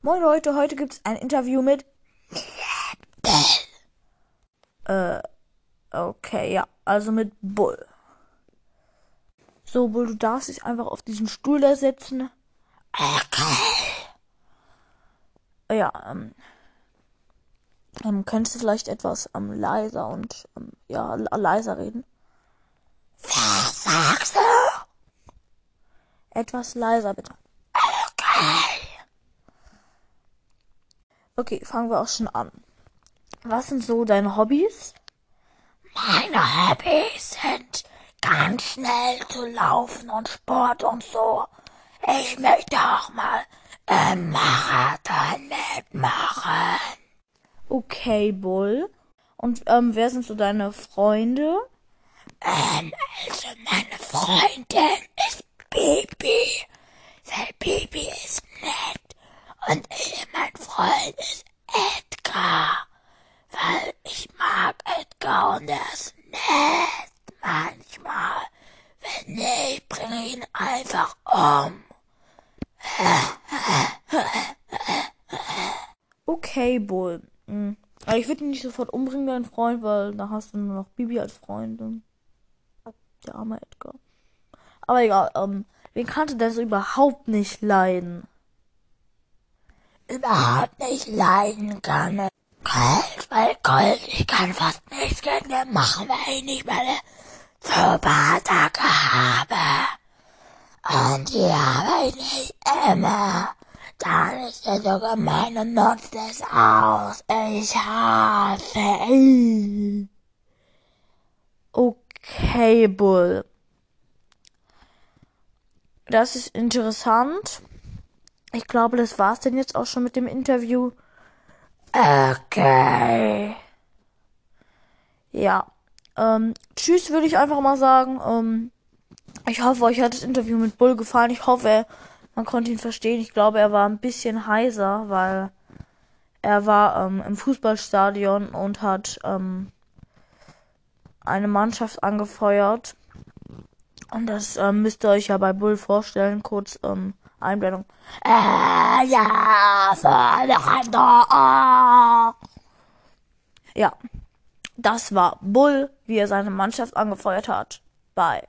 Moin Leute, heute gibt's ein Interview mit. äh, okay, ja, also mit Bull. So, Bull, du darfst dich einfach auf diesen Stuhl da setzen. Okay. Ja, ähm, ähm, könntest du vielleicht etwas ähm, leiser und ähm, ja, leiser reden? Was sagst du? Etwas leiser, bitte. Okay. Okay, fangen wir auch schon an. Was sind so deine Hobbys? Meine Hobbys sind ganz schnell zu laufen und Sport und so. Ich möchte auch mal im Marathon mitmachen. Okay, Bull. Und ähm, wer sind so deine Freunde? Ähm, also meine Freundin ist Bibi. Weil Bibi ist nett. Und ich, Freund ist Edgar. Weil ich mag Edgar und er ist nett. Manchmal. Wenn nicht, bringe ihn einfach um. Okay, Bull. Hm. Ich würde ihn nicht sofort umbringen, deinen Freund, weil da hast du nur noch Bibi als Freundin. Der arme Edgar. Aber egal, ähm, wen kannte der so überhaupt nicht leiden? Überhaupt nicht leiden kann. Colt, weil Colt, ich kann fast nichts gegen den machen, weil ich nicht meine Superattacke habe. Und die habe ich nicht immer. Dann ist er so gemein und nutzt es aus. Ich hasse ihn. Okay, Bull. Das ist interessant. Ich glaube, das war's denn jetzt auch schon mit dem Interview. Okay. Ja. Ähm, tschüss, würde ich einfach mal sagen. Ähm, ich hoffe, euch hat das Interview mit Bull gefallen. Ich hoffe, man konnte ihn verstehen. Ich glaube, er war ein bisschen heiser, weil er war ähm, im Fußballstadion und hat ähm, eine Mannschaft angefeuert. Und das ähm, müsst ihr euch ja bei Bull vorstellen. Kurz ähm, Einblendung. Äh, ja, Fernando. Ja, das war Bull, wie er seine Mannschaft angefeuert hat. Bye.